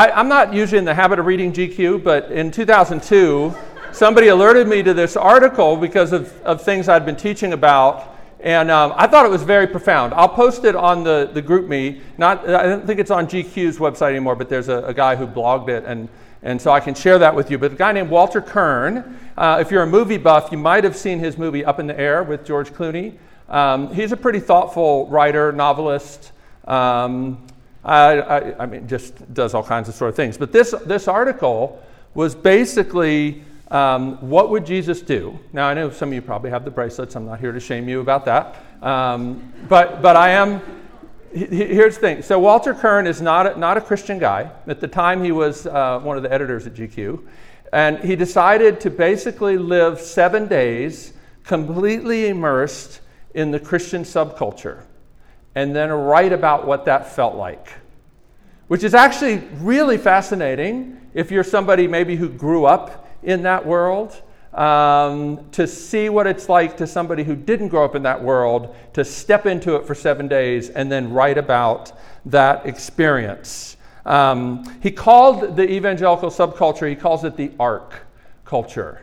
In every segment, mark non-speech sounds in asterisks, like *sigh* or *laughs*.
I, I'm not usually in the habit of reading GQ, but in 2002, somebody alerted me to this article because of, of things I'd been teaching about. And um, I thought it was very profound. I'll post it on the, the GroupMe. Not, I don't think it's on GQ's website anymore, but there's a, a guy who blogged it, and, and so I can share that with you. But a guy named Walter Kirn, uh, if you're a movie buff, you might have seen his movie Up in the Air with George Clooney. Um, he's a pretty thoughtful writer, novelist. Um, I, I, I, mean, just does all kinds of sort of things. But this, this article was basically um, what would Jesus do? Now, I know some of you probably have the bracelets. I'm not here to shame you about that. Um, but, but I am. Here's the thing. So, Walter Kirn is not a, not a Christian guy. At the time, he was uh, one of the editors at GQ. And he decided to basically live seven days completely immersed in the Christian subculture and then write about what that felt like, which is actually really fascinating if you're somebody maybe who grew up in that world, um, to see what it's like to somebody who didn't grow up in that world, to step into it for seven days and then write about that experience. Um, he called the evangelical subculture, he calls it the ARK culture.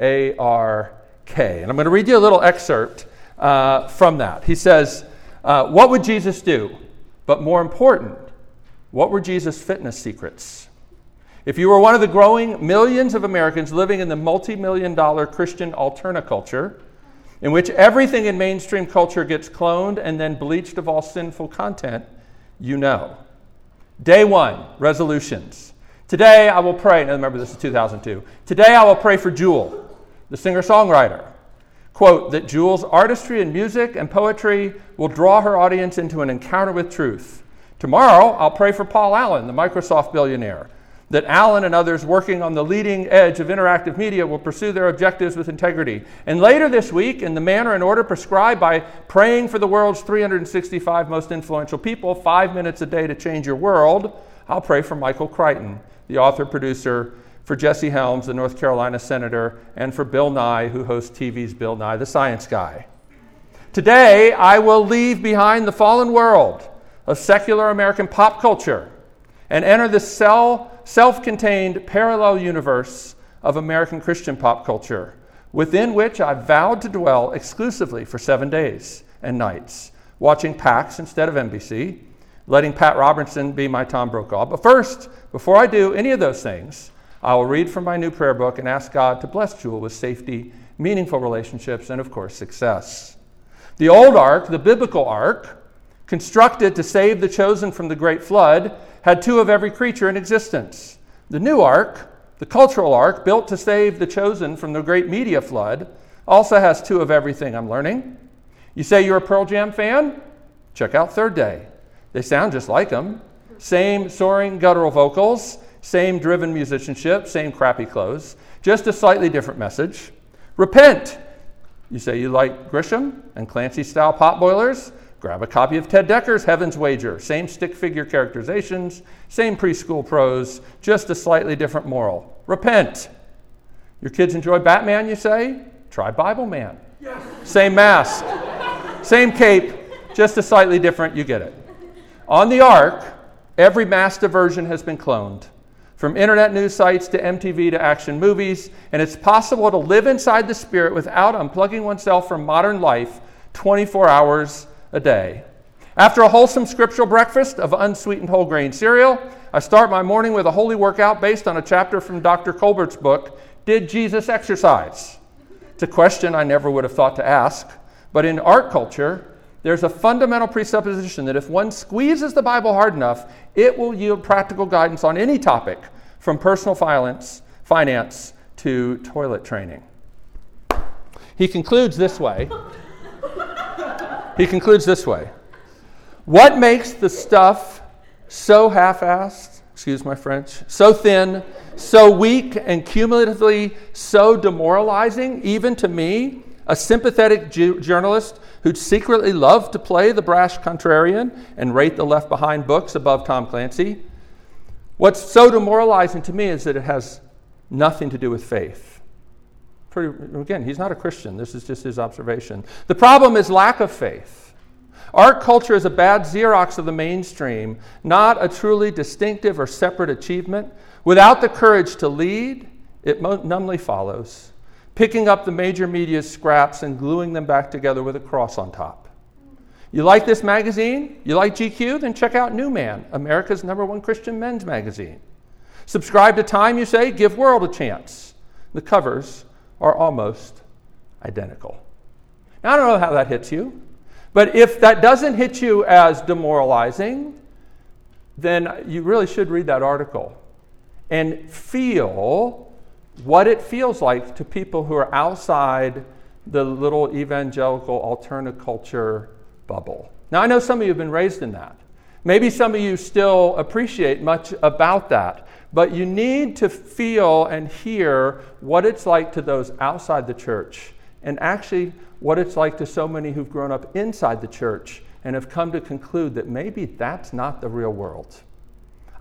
A R K. And I'm going to read you a little excerpt uh, from that. He says, uh, What would Jesus do? But more important, what were Jesus' fitness secrets? If you were one of the growing millions of Americans living in the multi million dollar Christian alternaculture, in which everything in mainstream culture gets cloned and then bleached of all sinful content, you know. Day one, resolutions. Today I will pray, now remember this is 2002. Today I will pray for Jewel, the singer songwriter. Quote, that Jewel's artistry and music and poetry will draw her audience into an encounter with truth. Tomorrow I'll pray for Paul Allen, the Microsoft billionaire that Allen and others working on the leading edge of interactive media will pursue their objectives with integrity. And later this week, in the manner and order prescribed by praying for the world's 365 most influential people, five minutes a day to change your world, I'll pray for Michael Crichton, the author producer, for Jesse Helms, the North Carolina senator, and for Bill Nye, who hosts TV's Bill Nye the Science Guy. Today, I will leave behind the fallen world of secular American pop culture and enter the self contained parallel universe of American Christian pop culture, within which I vowed to dwell exclusively for seven days and nights, watching PAX instead of NBC, letting Pat Robertson be my Tom Brokaw. But first, before I do any of those things, I will read from my new prayer book and ask God to bless Jewel with safety, meaningful relationships, and of course, success. The old ark, the biblical ark, constructed to save the chosen from the great flood, had two of every creature in existence. The new ark, the cultural ark, built to save the chosen from the great media flood, also has two of everything I'm learning. You say you're a Pearl Jam fan? Check out Third Day. They sound just like them. Same soaring guttural vocals, same driven musicianship, same crappy clothes, just a slightly different message. Repent. You say you like Grisham and Clancy style potboilers? Grab a copy of Ted Dekker's Heaven's Wager. Same stick figure characterizations, same preschool prose, just a slightly different moral. Repent. Your kids enjoy Batman, you say? Try Bible Man. Yes. Same mask, same cape, just a slightly different, you get it. On the ark, every mass diversion has been cloned. From internet news sites to MTV to action movies, and it's possible to live inside the Spirit without unplugging oneself from modern life 24 hours a day. After a wholesome scriptural breakfast of unsweetened whole grain cereal, I start my morning with a holy workout based on a chapter from Dr. Colbert's book, Did Jesus Exercise? It's a question I never would have thought to ask, but in ark culture, there's a fundamental presupposition that if one squeezes the Bible hard enough, it will yield practical guidance on any topic, from personal violence, finance to toilet training. He concludes this way. He concludes this way What makes the stuff so half assed, excuse my French, so thin, so weak, and cumulatively so demoralizing, even to me, a sympathetic ju- journalist who'd secretly loved to play the brash contrarian and rate the left behind books above Tom Clancy? What's so demoralizing to me is that it has nothing to do with faith. Pretty, again, he's not a Christian. This is just his observation. The problem is lack of faith. Our culture is a bad Xerox of the mainstream, not a truly distinctive or separate achievement. Without the courage to lead, it numbly follows, picking up the major media scraps and gluing them back together with a cross on top. You like this magazine? You like GQ? Then check out New Man, America's number one Christian men's magazine. Subscribe to Time, you say? Give World a chance. The covers are almost identical. Now, I don't know how that hits you, but if that doesn't hit you as demoralizing, then you really should read that article and feel what it feels like to people who are outside the little evangelical alternative culture bubble. Now, I know some of you have been raised in that. Maybe some of you still appreciate much about that, but you need to feel and hear what it's like to those outside the church and actually what it's like to so many who've grown up inside the church and have come to conclude that maybe that's not the real world.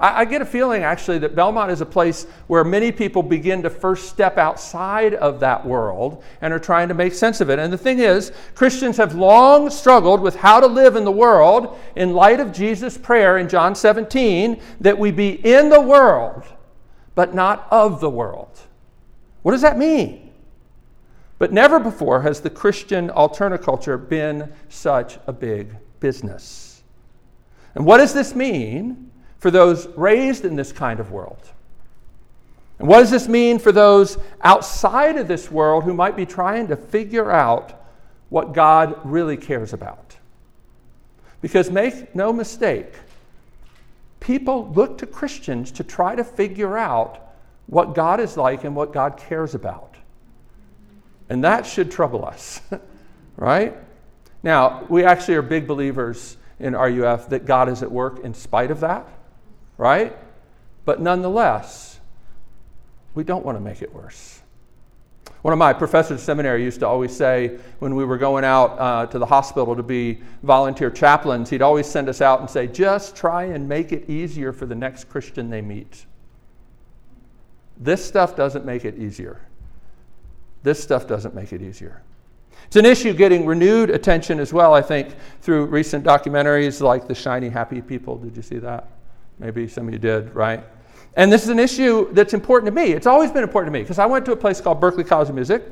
I, I, get a feeling actually that Belmont is a place where many people begin to first step outside of that world and are trying to make sense of it. And the thing is, Christians have long struggled with how to live in the world in light of Jesus' prayer in John 17 that we be in the world, but not of the world. What does that mean? But never before has the Christian culture been such a big business. And what does this mean for those raised in this kind of world? And what does this mean for those outside of this world who might be trying to figure out what God really cares about? Because make no mistake, people look to Christians to try to figure out what God is like and what God cares about. And that should trouble us, *laughs* right? Now, we actually are big believers in RUF that God is at work in spite of that, right? But nonetheless, we don't want to make it worse. One of my professors at seminary used to always say when we were going out uh, to the hospital to be volunteer chaplains, he'd always send us out and say, just try and make it easier for the next Christian they meet. This stuff doesn't make it easier. This stuff doesn't make it easier. It's an issue getting renewed attention as well, I think, through recent documentaries like The Shiny Happy People. Did you see that? Maybe some of you did, right? And this is an issue that's important to me. It's always been important to me because I went to a place called Berklee College of Music,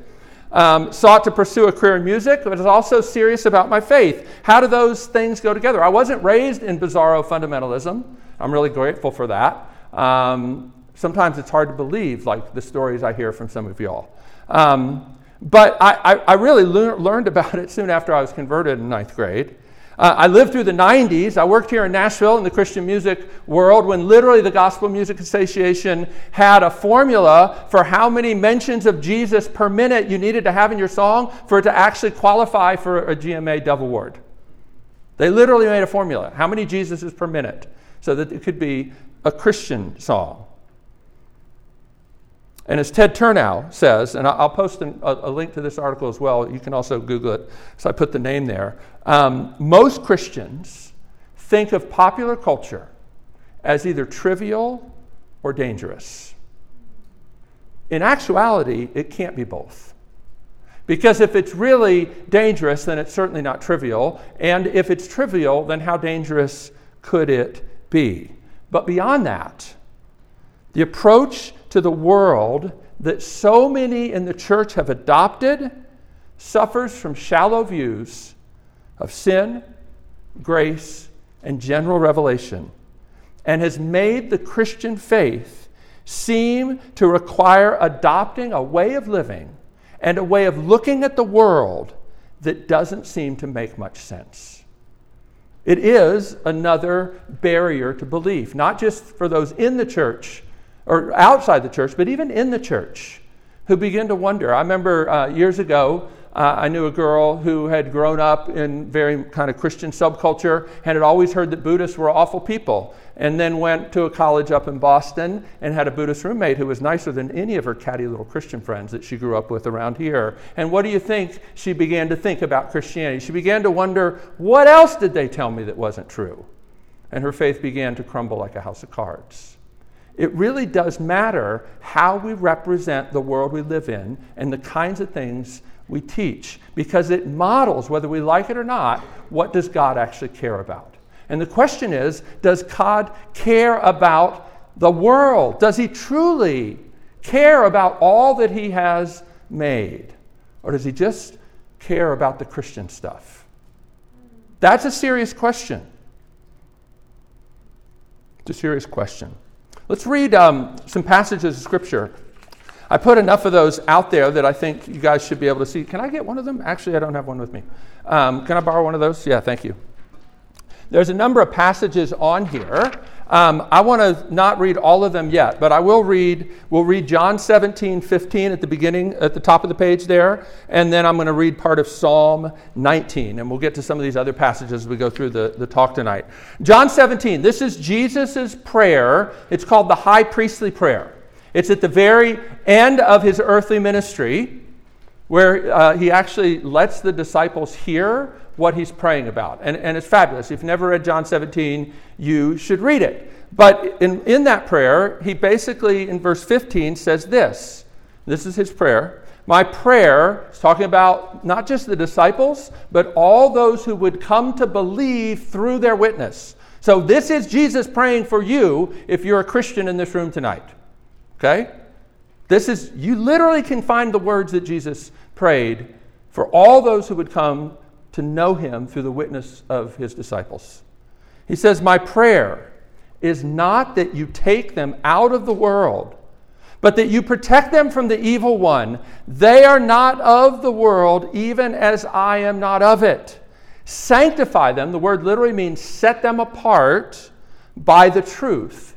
um, sought to pursue a career in music, but was also serious about my faith. How do those things go together? I wasn't raised in bizarro fundamentalism. I'm really grateful for that. Um, sometimes it's hard to believe, like the stories I hear from some of y'all. Um, but I, I, I really le- learned about it soon after I was converted in ninth grade. Uh, I lived through the 90s. I worked here in Nashville in the Christian music world when literally the Gospel Music Association had a formula for how many mentions of Jesus per minute you needed to have in your song for it to actually qualify for a GMA Dove Award. They literally made a formula how many Jesuses per minute so that it could be a Christian song. And as Ted Turnau says, and I'll post a, a, link to this article as well, you can also Google it, so I put the name there. Um, most Christians think of popular culture as either trivial or dangerous. In actuality, it can't be both. Because if it's really dangerous, then it's certainly not trivial. And if it's trivial, then how dangerous could it be? But beyond that, the approach to the world that so many in the church have adopted suffers from shallow views of sin, grace, and general revelation, and has made the Christian faith seem to require adopting a way of living and a way of looking at the world that doesn't seem to make much sense. It is another barrier to belief, not just for those in the church or outside the church, but even in the church, who begin to wonder. I remember uh, years ago, uh, I knew a girl who had grown up in very kind of Christian subculture and had always heard that Buddhists were awful people, and then went to a college up in Boston and had a Buddhist roommate who was nicer than any of her catty little Christian friends that she grew up with around here. And what do you think she began to think about Christianity? She began to wonder, what else did they tell me that wasn't true? And her faith began to crumble like a house of cards. It really does matter how we represent the world we live in and the kinds of things we teach because it models, whether we like it or not, what does God actually care about. And the question is does God care about the world? Does he truly care about all that he has made? Or does he just care about the Christian stuff? That's a serious question. It's a serious question. Let's read um, some passages of Scripture. I put enough of those out there that I think you guys should be able to see. Can I get one of them? Actually, I don't have one with me. Um, can I borrow one of those? Yeah, thank you. There's a number of passages on here. Um, I want to not read all of them yet, but I will read. We'll read John 17, 15 at the beginning, at the top of the page there, and then I'm going to read part of Psalm 19, and we'll get to some of these other passages as we go through the, the talk tonight. John 17, this is Jesus' prayer. It's called the high priestly prayer. It's at the very end of his earthly ministry where uh, he actually lets the disciples hear what he's praying about. And, and it's fabulous. If you've never read John 17, you should read it. But in, in that prayer, he basically, in verse 15, says this this is his prayer. My prayer is talking about not just the disciples, but all those who would come to believe through their witness. So, this is Jesus praying for you if you're a Christian in this room tonight. Okay? This is, you literally can find the words that Jesus prayed for all those who would come to know him through the witness of his disciples. He says, My prayer is not that you take them out of the world, but that you protect them from the evil one. They are not of the world, even as I am not of it. Sanctify them, the word literally means set them apart by the truth.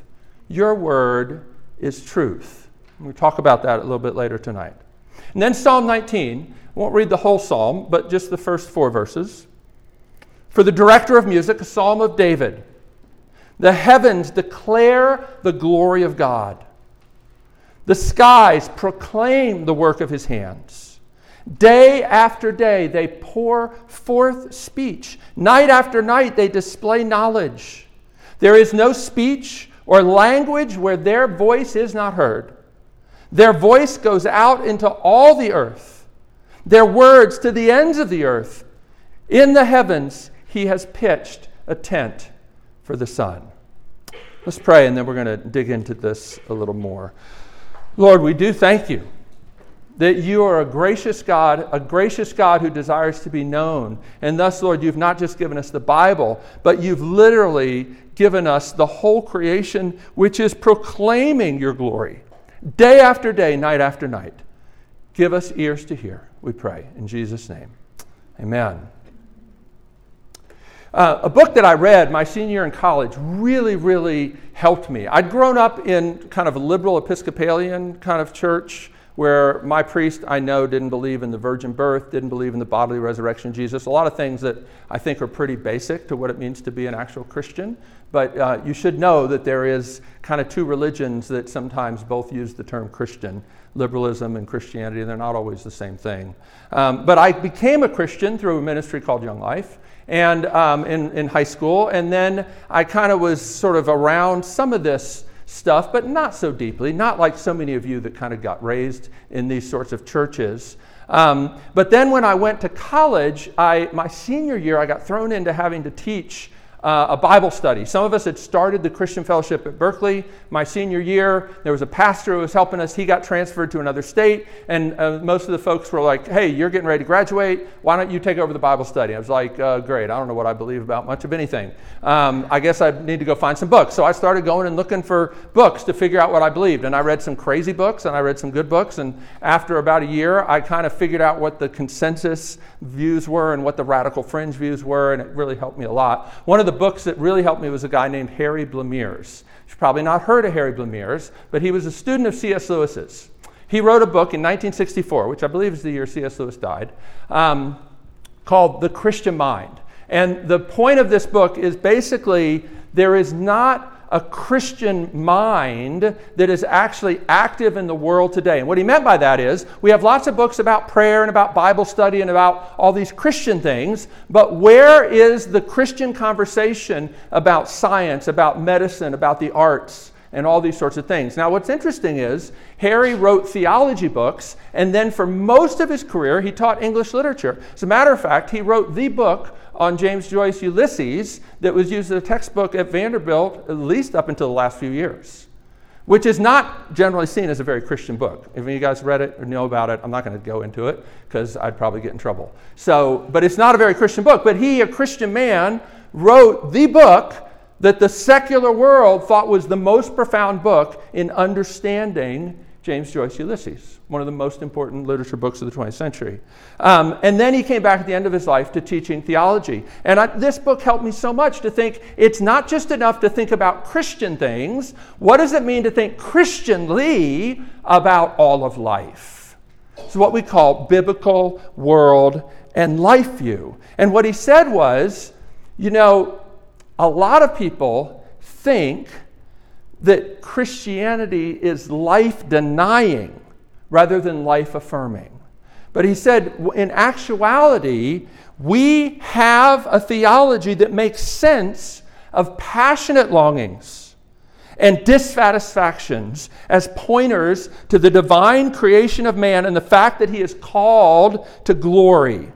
Your word is truth. We'll talk about that a little bit later tonight. And then Psalm 19 I won't read the whole psalm, but just the first four verses. For the director of music, a psalm of David. The heavens declare the glory of God. The skies proclaim the work of his hands. Day after day, they pour forth speech. Night after night, they display knowledge. There is no speech or language where their voice is not heard. Their voice goes out into all the earth their words to the ends of the earth. In the heavens, he has pitched a tent for the sun. Let's pray, and then we're going to dig into this a little more. Lord, we do thank you that you are a gracious God, a gracious God who desires to be known. And thus, Lord, you've not just given us the Bible, but you've literally given us the whole creation, which is proclaiming your glory day after day, night after night. Give us ears to hear, we pray. In Jesus' name, amen. Uh, a book that I read my senior year in college really, really helped me. I'd grown up in kind of a liberal Episcopalian kind of church where my priest I know didn't believe in the virgin birth, didn't believe in the bodily resurrection of Jesus. A lot of things that I think are pretty basic to what it means to be an actual Christian. But uh, you should know that there is kind of two religions that sometimes both use the term Christian liberalism and Christianity. They're not always the same thing. Um, but I became a Christian through a ministry called Young Life and um, in, in high school. And then I kind of was sort of around some of this stuff, but not so deeply, not like so many of you that kind of got raised in these sorts of churches. Um, but then when I went to college, I, my senior year, I got thrown into having to teach uh, a Bible study. Some of us had started the Christian Fellowship at Berklee. My senior year, there was a pastor who was helping us. He got transferred to another state, and uh, most of the folks were like, "Hey, you're getting ready to graduate. Why don't you take over the Bible study?" I was like, uh, "Great. I don't know what I believe about much of anything. Um, I guess I need to go find some books." So I started going and looking for books to figure out what I believed, and I read some crazy books, and I read some good books, and after about a year, I kind of figured out what the consensus views were and what the radical fringe views were, and it really helped me a lot. One of the books that really helped me was a guy named Harry Blamires. You've probably not heard of Harry Blamires, but he was a student of C.S. Lewis's. He wrote a book in 1964, which I believe is the year C.S. Lewis died, um, called The Christian Mind. And the point of this book is basically there is not a Christian mind that is actually active in the world today. And what he meant by that is we have lots of books about prayer and about Bible study and about all these Christian things, but where is the Christian conversation about science, about medicine, about the arts? and all these sorts of things. Now, what's interesting is Harry wrote theology books, and then for most of his career, he taught English literature. As a matter of fact, he wrote the book on James Joyce Ulysses that was used as a textbook at Vanderbilt at least up until the last few years, which is not generally seen as a very Christian book. If you guys read it or know about it, I'm not going to go into it because I'd probably get in trouble. So, but it's not a very Christian book. But he, a Christian man, wrote the book that the secular world thought was the most profound book in understanding James Joyce Ulysses, one of the most important literature books of the 20th century. Um, and then he came back at the end of his life to teaching theology. And I, this book helped me so much to think it's not just enough to think about Christian things. What does it mean to think Christianly about all of life? It's what we call biblical world and life view. And what he said was, you know, a lot of people think that Christianity is life denying rather than life affirming. But he said, in actuality, we have a theology that makes sense of passionate longings and dissatisfactions as pointers to the divine creation of man and the fact that he is called to glory.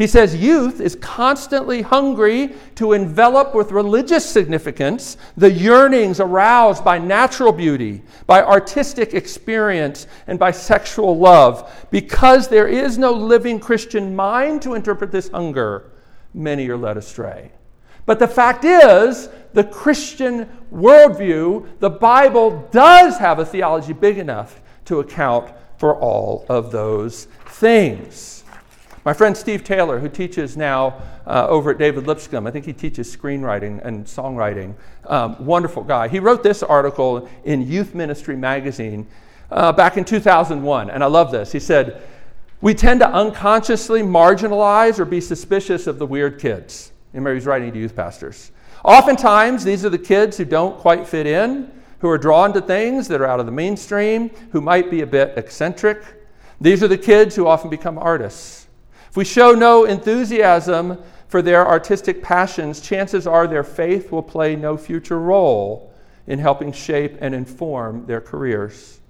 He says youth is constantly hungry to envelop with religious significance the yearnings aroused by natural beauty, by artistic experience, and by sexual love. Because there is no living Christian mind to interpret this hunger, many are led astray. But the fact is, the Christian worldview, the Bible does have a theology big enough to account for all of those things. My friend Steve Taylor, who teaches now uh, over at David Lipscomb, I think he teaches screenwriting and songwriting, um, wonderful guy. He wrote this article in Youth Ministry magazine uh, back in 2001, and I love this. He said, We tend to unconsciously marginalize or be suspicious of the weird kids. Remember, he's writing to youth pastors. Oftentimes, these are the kids who don't quite fit in, who are drawn to things that are out of the mainstream, who might be a bit eccentric. These are the kids who often become artists. If we show no enthusiasm for their artistic passions, chances are their faith will play no future role in helping shape and inform their careers.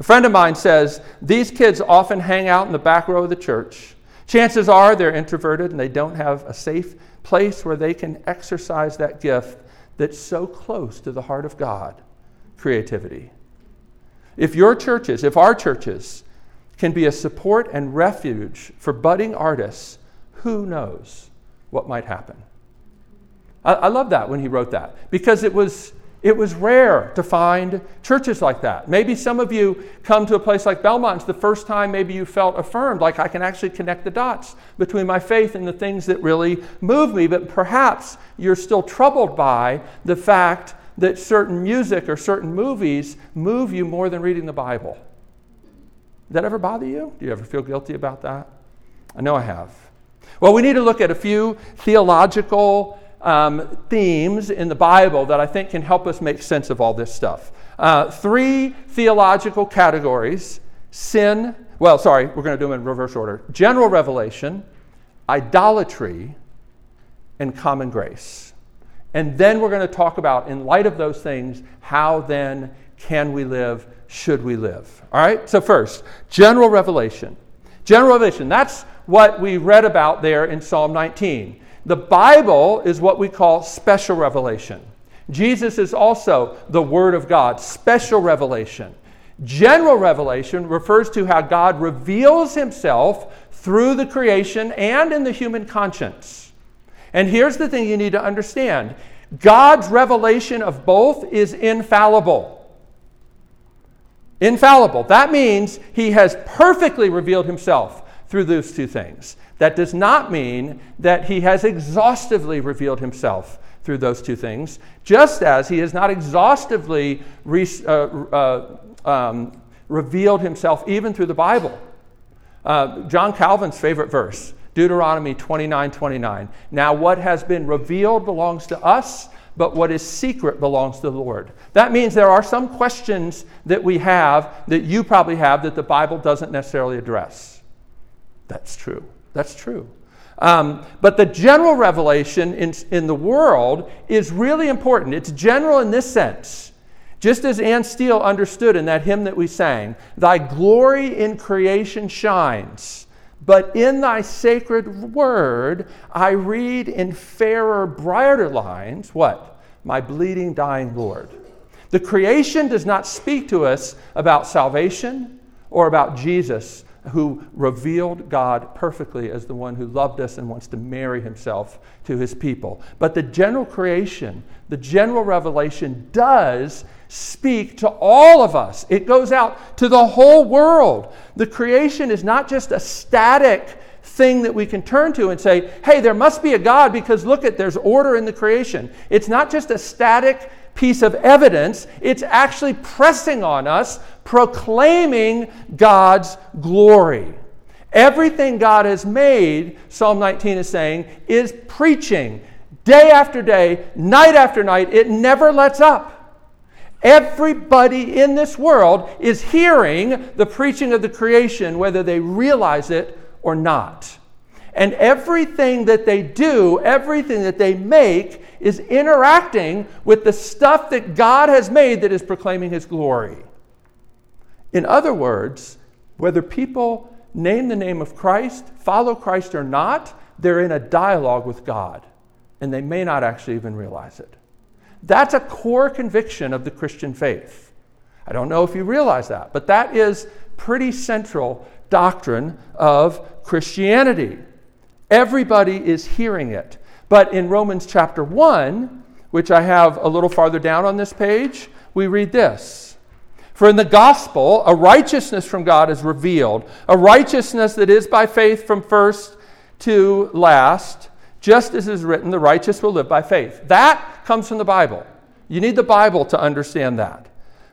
A friend of mine says these kids often hang out in the back row of the church. Chances are they're introverted and they don't have a safe place where they can exercise that gift that's so close to the heart of God creativity. If your churches, if our churches, can be a support and refuge for budding artists, who knows what might happen? I, I, love that when he wrote that because it was, it was rare to find churches like that. Maybe some of you come to a place like Belmont, it's the first time maybe you felt affirmed, like I can actually connect the dots between my faith and the things that really move me, but perhaps you're still troubled by the fact that certain music or certain movies move you more than reading the Bible. That ever bother you? Do you ever feel guilty about that? I know I have. Well, we need to look at a few theological um, themes in the Bible that I think can help us make sense of all this stuff. Uh, three theological categories sin, well, sorry, we're going to do them in reverse order general revelation, idolatry, and common grace. And then we're going to talk about, in light of those things, how then can we live should we live? All right, so first, general revelation. General revelation, that's what we read about there in Psalm 19. The Bible is what we call special revelation. Jesus is also the Word of God, special revelation. General revelation refers to how God reveals himself through the creation and in the human conscience. And here's the thing you need to understand God's revelation of both is infallible. Infallible. That means he has perfectly revealed himself through those two things. That does not mean that he has exhaustively revealed himself through those two things, just as he has not exhaustively re- uh, uh, um, revealed himself even through the Bible. Uh, John Calvin's favorite verse, Deuteronomy 29 29. Now, what has been revealed belongs to us, but what is secret belongs to the Lord. That means there are some questions that we have that you probably have that the Bible doesn't necessarily address. That's true. That's true. Um, but the general revelation in, in the world is really important. It's general in this sense Just as Anne Steele understood in that hymn that we sang, Thy glory in creation shines, but in Thy sacred word I read in fairer, brighter lines, what? My bleeding, dying Lord. The creation does not speak to us about salvation or about Jesus, who revealed God perfectly as the one who loved us and wants to marry himself to his people. But the general creation, the general revelation does speak to all of us. It goes out to the whole world. The creation is not just a static thing that we can turn to and say, hey, there must be a God because look at there's order in the creation. It's not just a static piece of evidence, it's actually pressing on us, proclaiming God's glory. Everything God has made, Psalm 19 is saying, is preaching day after day, night after night. It never lets up. Everybody in this world is hearing the preaching of the creation, whether they realize it or not. And everything that they do, everything that they make, is interacting with the stuff that God has made that is proclaiming His glory. In other words, whether people name the name of Christ, follow Christ or not, they're in a dialogue with God, and they may not actually even realize it. That's a core conviction of the Christian faith. I don't know if you realize that, but that is pretty central doctrine of Christianity. Everybody is hearing it. But in Romans chapter 1, which I have a little farther down on this page, we read this. For in the gospel, a righteousness from God is revealed, a righteousness that is by faith from first to last just as is written, the righteous will live by faith. That comes from the Bible. You need the Bible to understand that.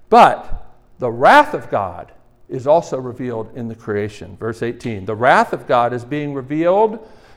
But the wrath of God is also revealed in the creation. Verse 18 The wrath of God is being revealed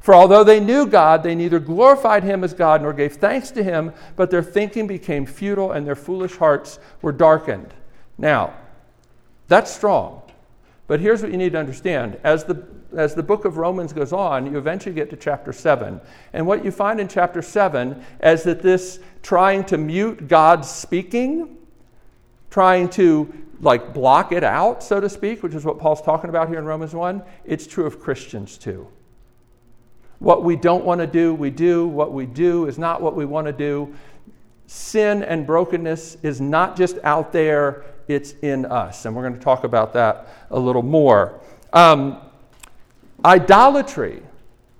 For although they knew God, they neither glorified him as God nor gave thanks to him, but their thinking became futile and their foolish hearts were darkened. Now, that's strong. But here's what you need to understand. As the as the book of Romans goes on, you eventually get to chapter 7. And what you find in chapter 7 is that this trying to mute God's speaking, trying to like block it out, so to speak, which is what Paul's talking about here in Romans 1, it's true of Christians too. What we don't want to do, we do. What we do is not what we want to do. Sin and brokenness is not just out there, it's in us. And we're going to talk about that a little more. Um, Idolatry,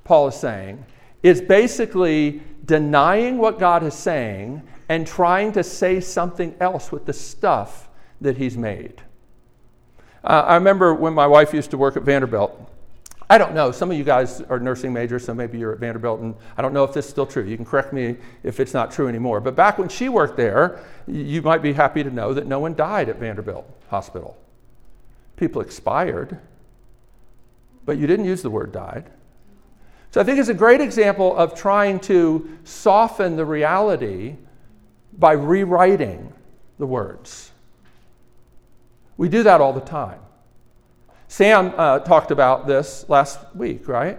Paul is saying, is basically denying what God is saying and trying to say something else with the stuff that he's made. Uh, I remember when my wife used to work at Vanderbilt. I don't know. Some of you guys are nursing majors, so maybe you're at Vanderbilt, and I don't know if this is still true. You can correct me if it's not true anymore. But back when she worked there, you might be happy to know that no one died at Vanderbilt Hospital. People expired, but you didn't use the word died. So I think it's a great example of trying to soften the reality by rewriting the words. We do that all the time. Sam uh, talked about this last week, right?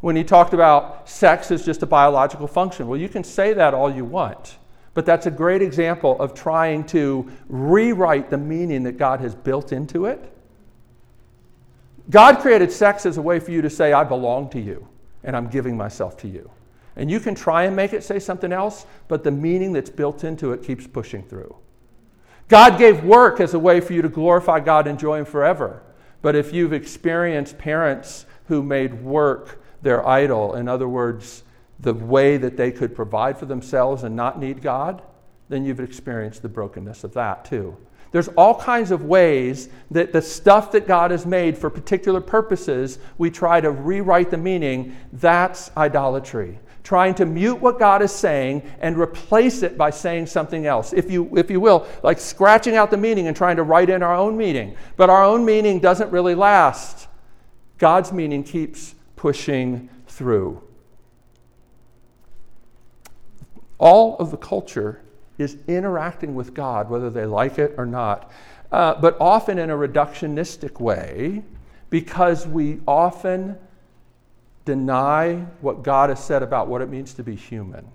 When he talked about sex as just a biological function. Well, you can say that all you want, but that's a great example of trying to rewrite the meaning that God has built into it God created sex as a way for you to say, I belong to you and I'm giving myself to you. And you can try and make it say something else, but the meaning that's built into it keeps pushing through. God gave work as a way for you to glorify God and enjoy Him forever. But if you've experienced parents who made work their idol, in other words, the way that they could provide for themselves and not need God, then you've experienced the brokenness of that too. There's all kinds of ways that the stuff that God has made for particular purposes, we try to rewrite the meaning. That's idolatry. Trying to mute what God is saying and replace it by saying something else. If you, if you will, like scratching out the meaning and trying to write in our own meaning. But our own meaning doesn't really last. God's meaning keeps pushing through. All of the culture is interacting with God, whether they like it or not, uh, but often in a reductionistic way because we often deny what God has said about what it means to be human.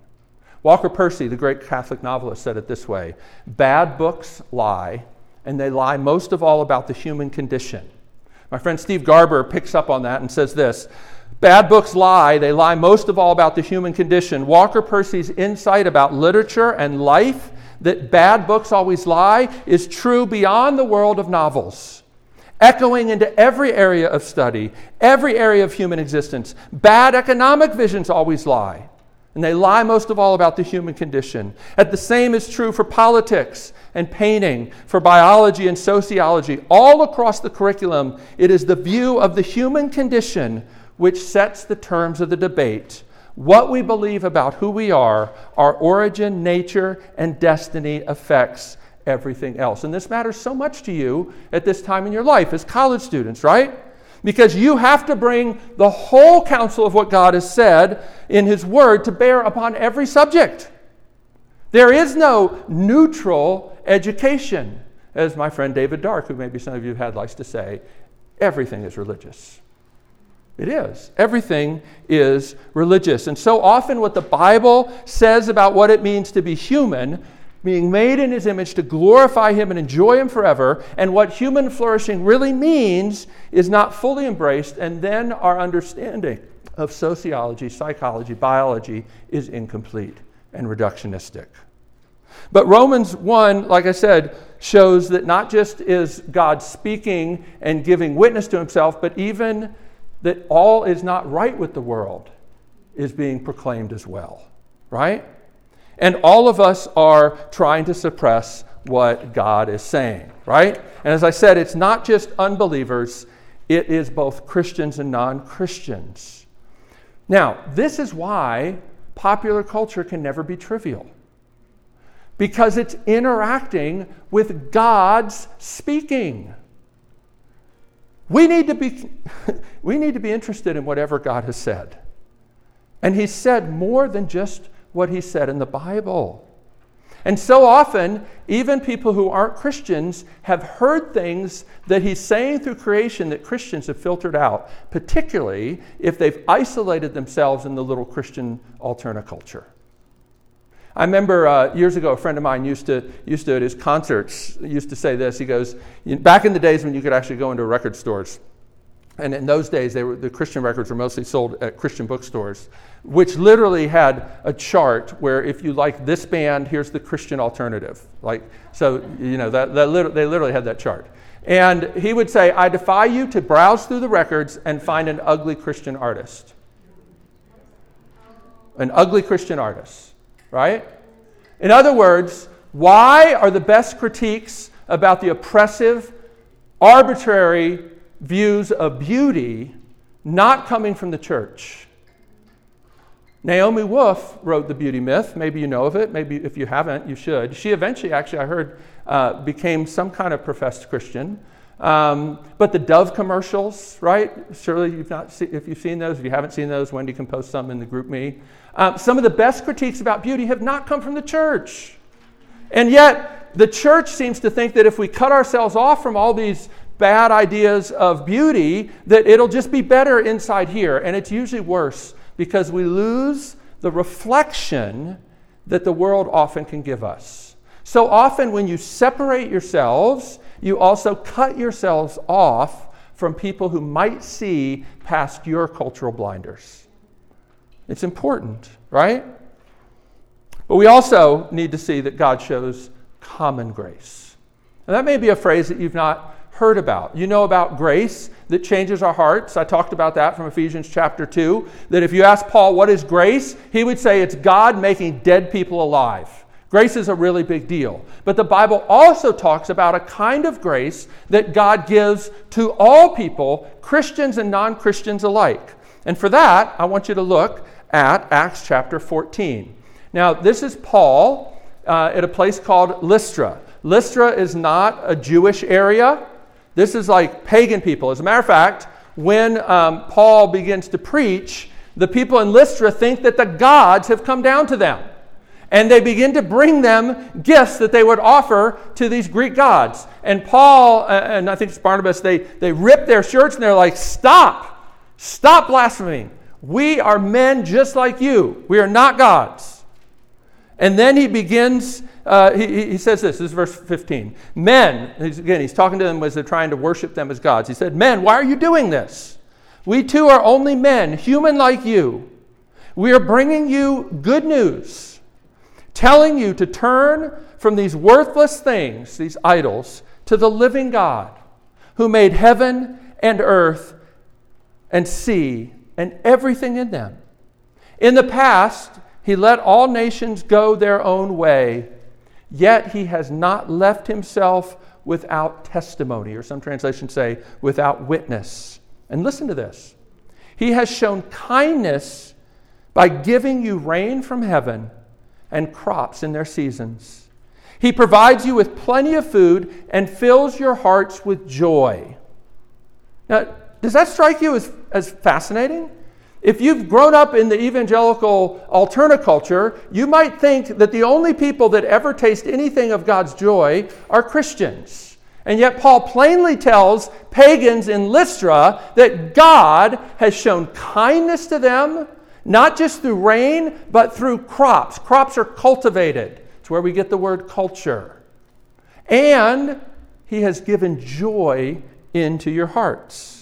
Walker Percy, the great Catholic novelist, said it this way Bad books lie, and they lie most of all about the human condition. My friend Steve Garber picks up on that and says this Bad books lie, they lie most of all about the human condition. Walker Percy's insight about literature and life, that bad books always lie, is true beyond the world of novels echoing into every area of study, every area of human existence. Bad economic visions always lie, and they lie most of all about the human condition. And the same is true for politics and painting, for biology and sociology. All across the curriculum, it is the view of the human condition which sets the terms of the debate. What we believe about who we are, our origin, nature, and destiny affects everything else. And this matters so much to you at this time in your life as college students, right? Because you have to bring the whole counsel of what God has said in His Word to bear upon every subject. There is no neutral education. As my friend David Dark, who maybe some of you had, likes to say, everything is religious. It is. Everything is religious. And so often, what the Bible says about what it means to be human being made in his image to glorify him and enjoy him forever. And what human flourishing really means is not fully embraced, and then our understanding of sociology, psychology, biology is incomplete and reductionistic. But Romans 1, like I said, shows that not just is God speaking and giving witness to himself, but even that all is not right with the world is being proclaimed as well, right? And all of us are trying to suppress what God is saying, right? And as I said, it's not just unbelievers, it is both Christians and non Christians. Now, this is why popular culture can never be trivial. Because it's interacting with God's speaking. We need to be, *laughs* we need to be interested in whatever God has said. And He said more than just what he said in the Bible. And so often, even people who aren't Christians have heard things that he's saying through creation that Christians have filtered out, particularly if they've isolated themselves in the little Christian alternative culture. I remember uh, years ago, a friend of mine used to, used to, at his concerts, used to say this. He goes, back in the days when you could actually go into record stores, and in those days, were, the Christian records were mostly sold at Christian bookstores which literally had a chart where if you like this band, here's the Christian alternative. Like, so, you know, that, that they literally had that chart. And he would say, I defy you to browse through the records and find an ugly Christian artist. An ugly Christian artist, right? In other words, why are the best critiques about the oppressive, arbitrary views of beauty not coming from the church? Naomi Wolf wrote The Beauty Myth. Maybe you know of it. Maybe if you haven't, you should. She eventually, actually, I heard, uh, became some kind of professed Christian. Um, but the Dove commercials, right? Surely you've not see, if you've seen those. If you haven't seen those, Wendy can post some in the GroupMe. Um, some of the best critiques about beauty have not come from the church. And yet, the church seems to think that if we cut ourselves off from all these bad ideas of beauty, that it'll just be better inside here. And it's usually worse because we lose the reflection that the world often can give us. So often, when you separate yourselves, you also cut yourselves off from people who might see past your cultural blinders. It's important, right? But we also need to see that God shows common grace. And that may be a phrase that you've not heard about. You know about grace that changes our hearts. I talked about that from Ephesians chapter 2. That if you ask Paul, what is grace? He would say it's God making dead people alive. Grace is a really big deal. But the Bible also talks about a kind of grace that God gives to all people, Christians and non Christians alike. And for that, I want you to look at Acts chapter 14. Now, this is Paul uh, at a place called Lystra. Lystra is not a Jewish area. This is like pagan people. As a matter of fact, when um, Paul begins to preach, the people in Lystra think that the gods have come down to them. And they begin to bring them gifts that they would offer to these Greek gods. And Paul, uh, and I think it's Barnabas, they, they rip their shirts and they're like, Stop! Stop blaspheming. We are men just like you. We are not gods. And then he begins uh, he, he says this, this is verse 15. Men, he's, again, he's talking to them as they're trying to worship them as gods. He said, Men, why are you doing this? We too are only men, human like you. We are bringing you good news, telling you to turn from these worthless things, these idols, to the living God who made heaven and earth and sea and everything in them. In the past, he let all nations go their own way Yet he has not left himself without testimony, or some translations say without witness. And listen to this He has shown kindness by giving you rain from heaven and crops in their seasons. He provides you with plenty of food and fills your hearts with joy. Now, does that strike you as, as fascinating? If you've grown up in the evangelical alternative culture, you might think that the only people that ever taste anything of God's joy are Christians. And yet, Paul plainly tells pagans in Lystra that God has shown kindness to them, not just through rain, but through crops. Crops are cultivated, it's where we get the word culture. And he has given joy into your hearts.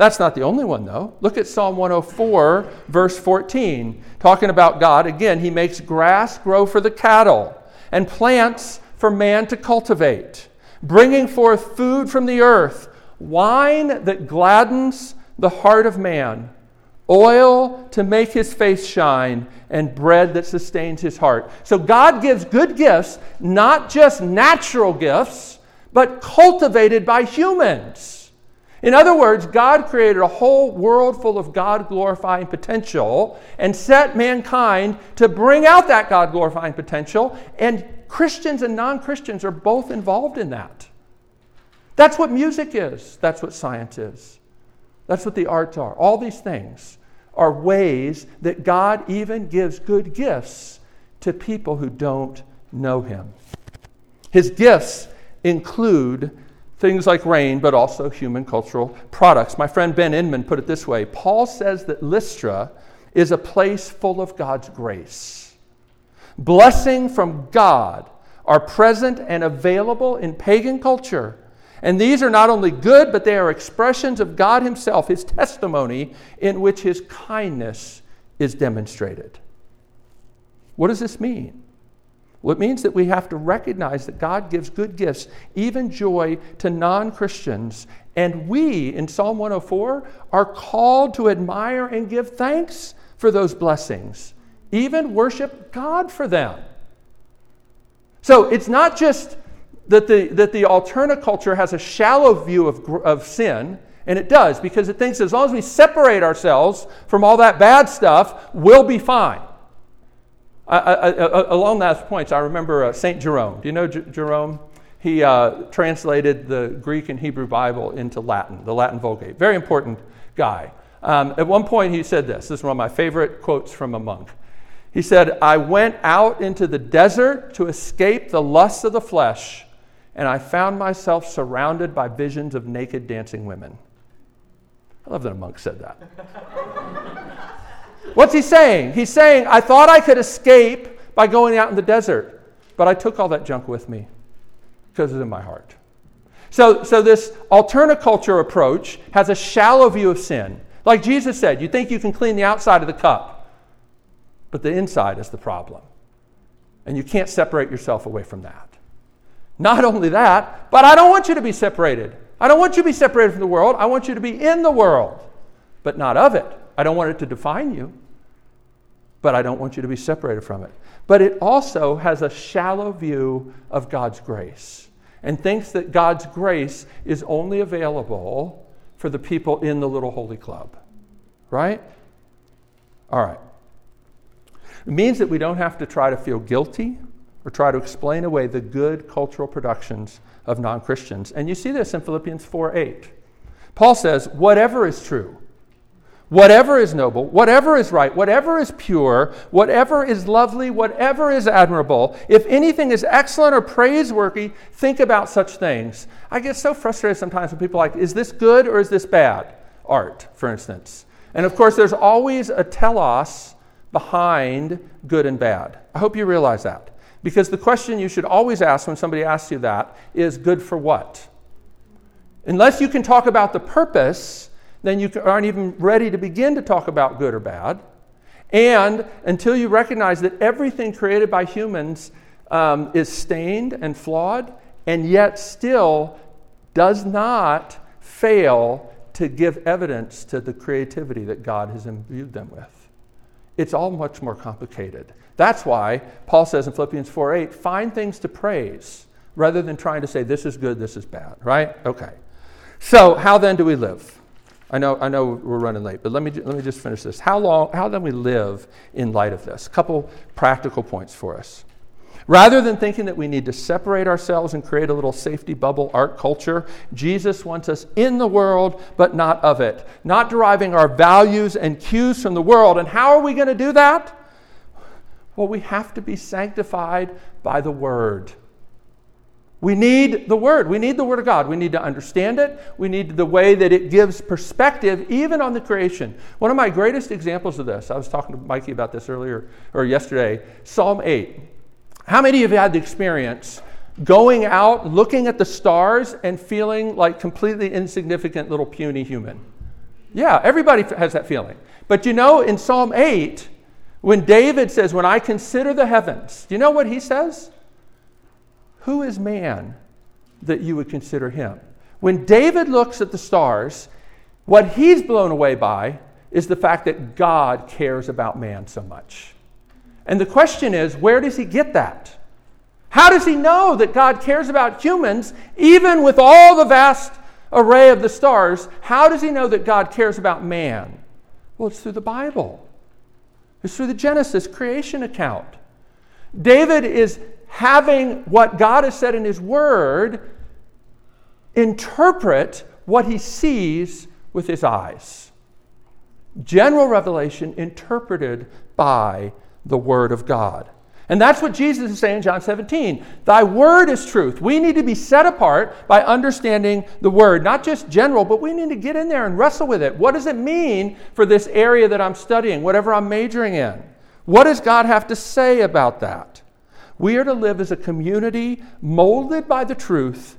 That's not the only one, though. Look at Psalm 104, verse 14, talking about God. Again, He makes grass grow for the cattle and plants for man to cultivate, bringing forth food from the earth, wine that gladdens the heart of man, oil to make his face shine, and bread that sustains his heart. So God gives good gifts, not just natural gifts, but cultivated by humans. In other words, God created a whole world full of God glorifying potential and set mankind to bring out that God glorifying potential, and Christians and non Christians are both involved in that. That's what music is, that's what science is, that's what the arts are. All these things are ways that God even gives good gifts to people who don't know Him. His gifts include things like rain, but also human cultural products. My friend Ben Inman put it this way Paul says that Lystra is a place full of God's grace. Blessing from God are present and available in pagan culture. And these are not only good, but they are expressions of God Himself, His testimony, in which His kindness is demonstrated. What does this mean? Well, it means that we have to recognize that God gives good gifts, even joy, to non Christians. And we, in Psalm 104, are called to admire and give thanks for those blessings, even worship God for them. So it's not just that the, that the alternative culture has a shallow view of, of sin, and it does, because it thinks as long as we separate ourselves from all that bad stuff, we'll be fine. Along those points, I remember uh, St. Jerome. Do you know J- Jerome? He uh, translated the Greek and Hebrew Bible into Latin, the Latin Vulgate. Very important guy. Um, at one point, he said this. This is one of my favorite quotes from a monk. He said, I went out into the desert to escape the lusts of the flesh, and I found myself surrounded by visions of naked dancing women. I love that a monk said that. *laughs* What's he saying? He's saying, I thought I could escape by going out in the desert, but I took all that junk with me because it's in my heart. So, so this alternative culture approach has a shallow view of sin. Like Jesus said, you think you can clean the outside of the cup, but the inside is the problem. And you can't separate yourself away from that. Not only that, but I don't want you to be separated. I don't want you to be separated from the world. I want you to be in the world, but not of it. I don't want it to define you, but I don't want you to be separated from it. But it also has a shallow view of God's grace and thinks that God's grace is only available for the people in the little holy club. Right? All right. It means that we don't have to try to feel guilty or try to explain away the good cultural productions of non Christians. And you see this in Philippians 4 8. Paul says, whatever is true, whatever is noble, whatever is right, whatever is pure, whatever is lovely, whatever is admirable, if anything is excellent or praiseworthy, think about such things. I get so frustrated sometimes when people are like, is this good or is this bad? Art, for instance. And of course, there's always a telos behind good and bad. I hope you realize that. Because the question you should always ask when somebody asks you that is good for what? Unless you can talk about the purpose, then you aren't even ready to begin to talk about good or bad. And until you recognize that everything created by humans um, is stained and flawed, and yet still does not fail to give evidence to the creativity that God has imbued them with. It's all much more complicated. That's why Paul says in Philippians 4 8, find things to praise rather than trying to say this is good, this is bad, right? Okay. So, how then do we live? I know, I know we're running late, but let me, let me just finish this. How, long, how then we live in light of this? A couple practical points for us. Rather than thinking that we need to separate ourselves and create a little safety bubble ark culture, Jesus wants us in the world, but not of it. Not deriving our values and cues from the world. And how are we going to do that? Well, we have to be sanctified by the Word. We need the Word. We need the Word of God. We need to understand it. We need the way that it gives perspective, even on the creation. One of my greatest examples of this, I was talking to Mikey about this earlier or yesterday, Psalm 8. How many of you had the experience going out, looking at the stars, and feeling like completely insignificant little puny human? Yeah, everybody has that feeling. But you know, in Psalm 8, when David says, When I consider the heavens, do you know what he says? Who is man that you would consider him? When David looks at the stars, what he's blown away by is the fact that God cares about man so much. And the question is, where does he get that? How does he know that God cares about humans, even with all the vast array of the stars? How does he know that God cares about man? Well, it's through the Bible, it's through the Genesis creation account. David is having what God has said in His Word interpret what he sees with his eyes. General revelation interpreted by the Word of God. And that's what Jesus is saying in John 17. Thy word is truth. We need to be set apart by understanding the word, not just general, but we need to get in there and wrestle with it. What does it mean for this area that I'm studying, whatever I'm majoring in? What does God have to say about that? We are to live as a community molded by the truth,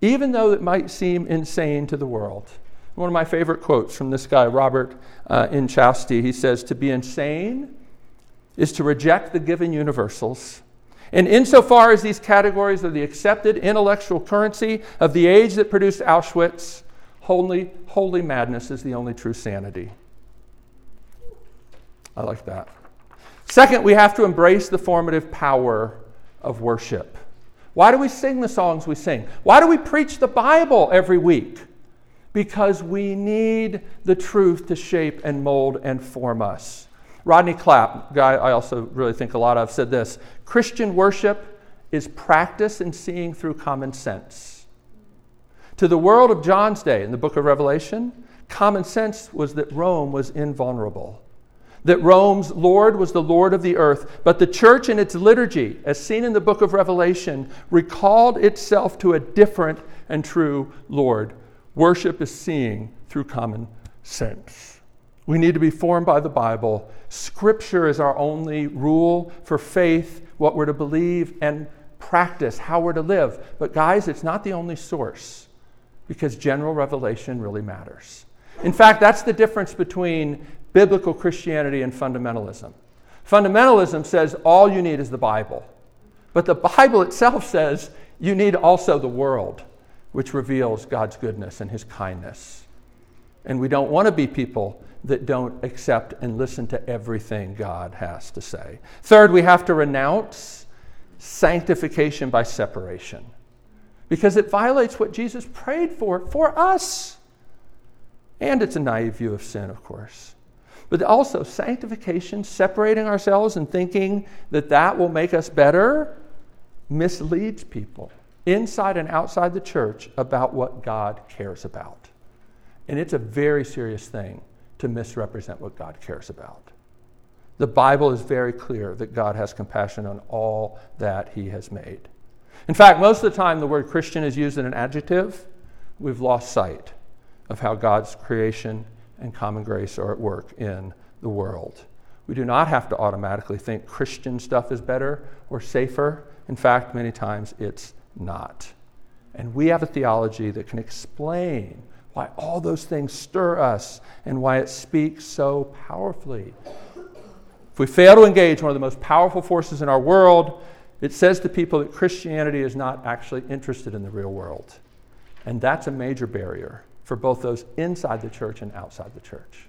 even though it might seem insane to the world. One of my favorite quotes from this guy, Robert uh, Chastity, he says, To be insane is to reject the given universals. And insofar as these categories are the accepted intellectual currency of the age that produced Auschwitz, holy, holy madness is the only true sanity. I like that. Second, we have to embrace the formative power of worship. Why do we sing the songs we sing? Why do we preach the Bible every week? Because we need the truth to shape and mold and form us. Rodney Clapp, guy I also really think a lot of, said this Christian worship is practice in seeing through common sense. To the world of John's day in the book of Revelation, common sense was that Rome was invulnerable that Rome's Lord was the Lord of the earth. But the church in its liturgy, as seen in the book of Revelation, recalled itself to a different and true Lord. Worship is seeing through common sense. We need to be formed by the Bible. Scripture is our only rule for faith, what we're to believe, and practice, how we're to live. But, guys, it's not the only source because general revelation really matters. In fact, that's the difference between biblical Christianity and fundamentalism. Fundamentalism says all you need is the Bible. But the Bible itself says you need also the world, which reveals God's goodness and his kindness. And we don't want to be people that don't accept and listen to everything God has to say. Third, we have to renounce sanctification by separation because it violates what Jesus prayed for for us. And it's a naive view of sin, of course. But also, sanctification, separating ourselves and thinking that that will make us better, misleads people inside and outside the church about what God cares about. And it's a very serious thing to misrepresent what God cares about. The Bible is very clear that God has compassion on all that He has made. In fact, most of the time the word Christian is used in an adjective, we've lost sight of how God's creation and common grace are at work in the world. We do not have to automatically think Christian stuff is better or safer. In fact, many times it's not. And we have a theology that can explain why all those things stir us and why it speaks so powerfully. If we fail to engage one of the most powerful forces in our world, it says to people that Christianity is not actually interested in the real world. And that's a major barrier for both those inside the church and outside the church.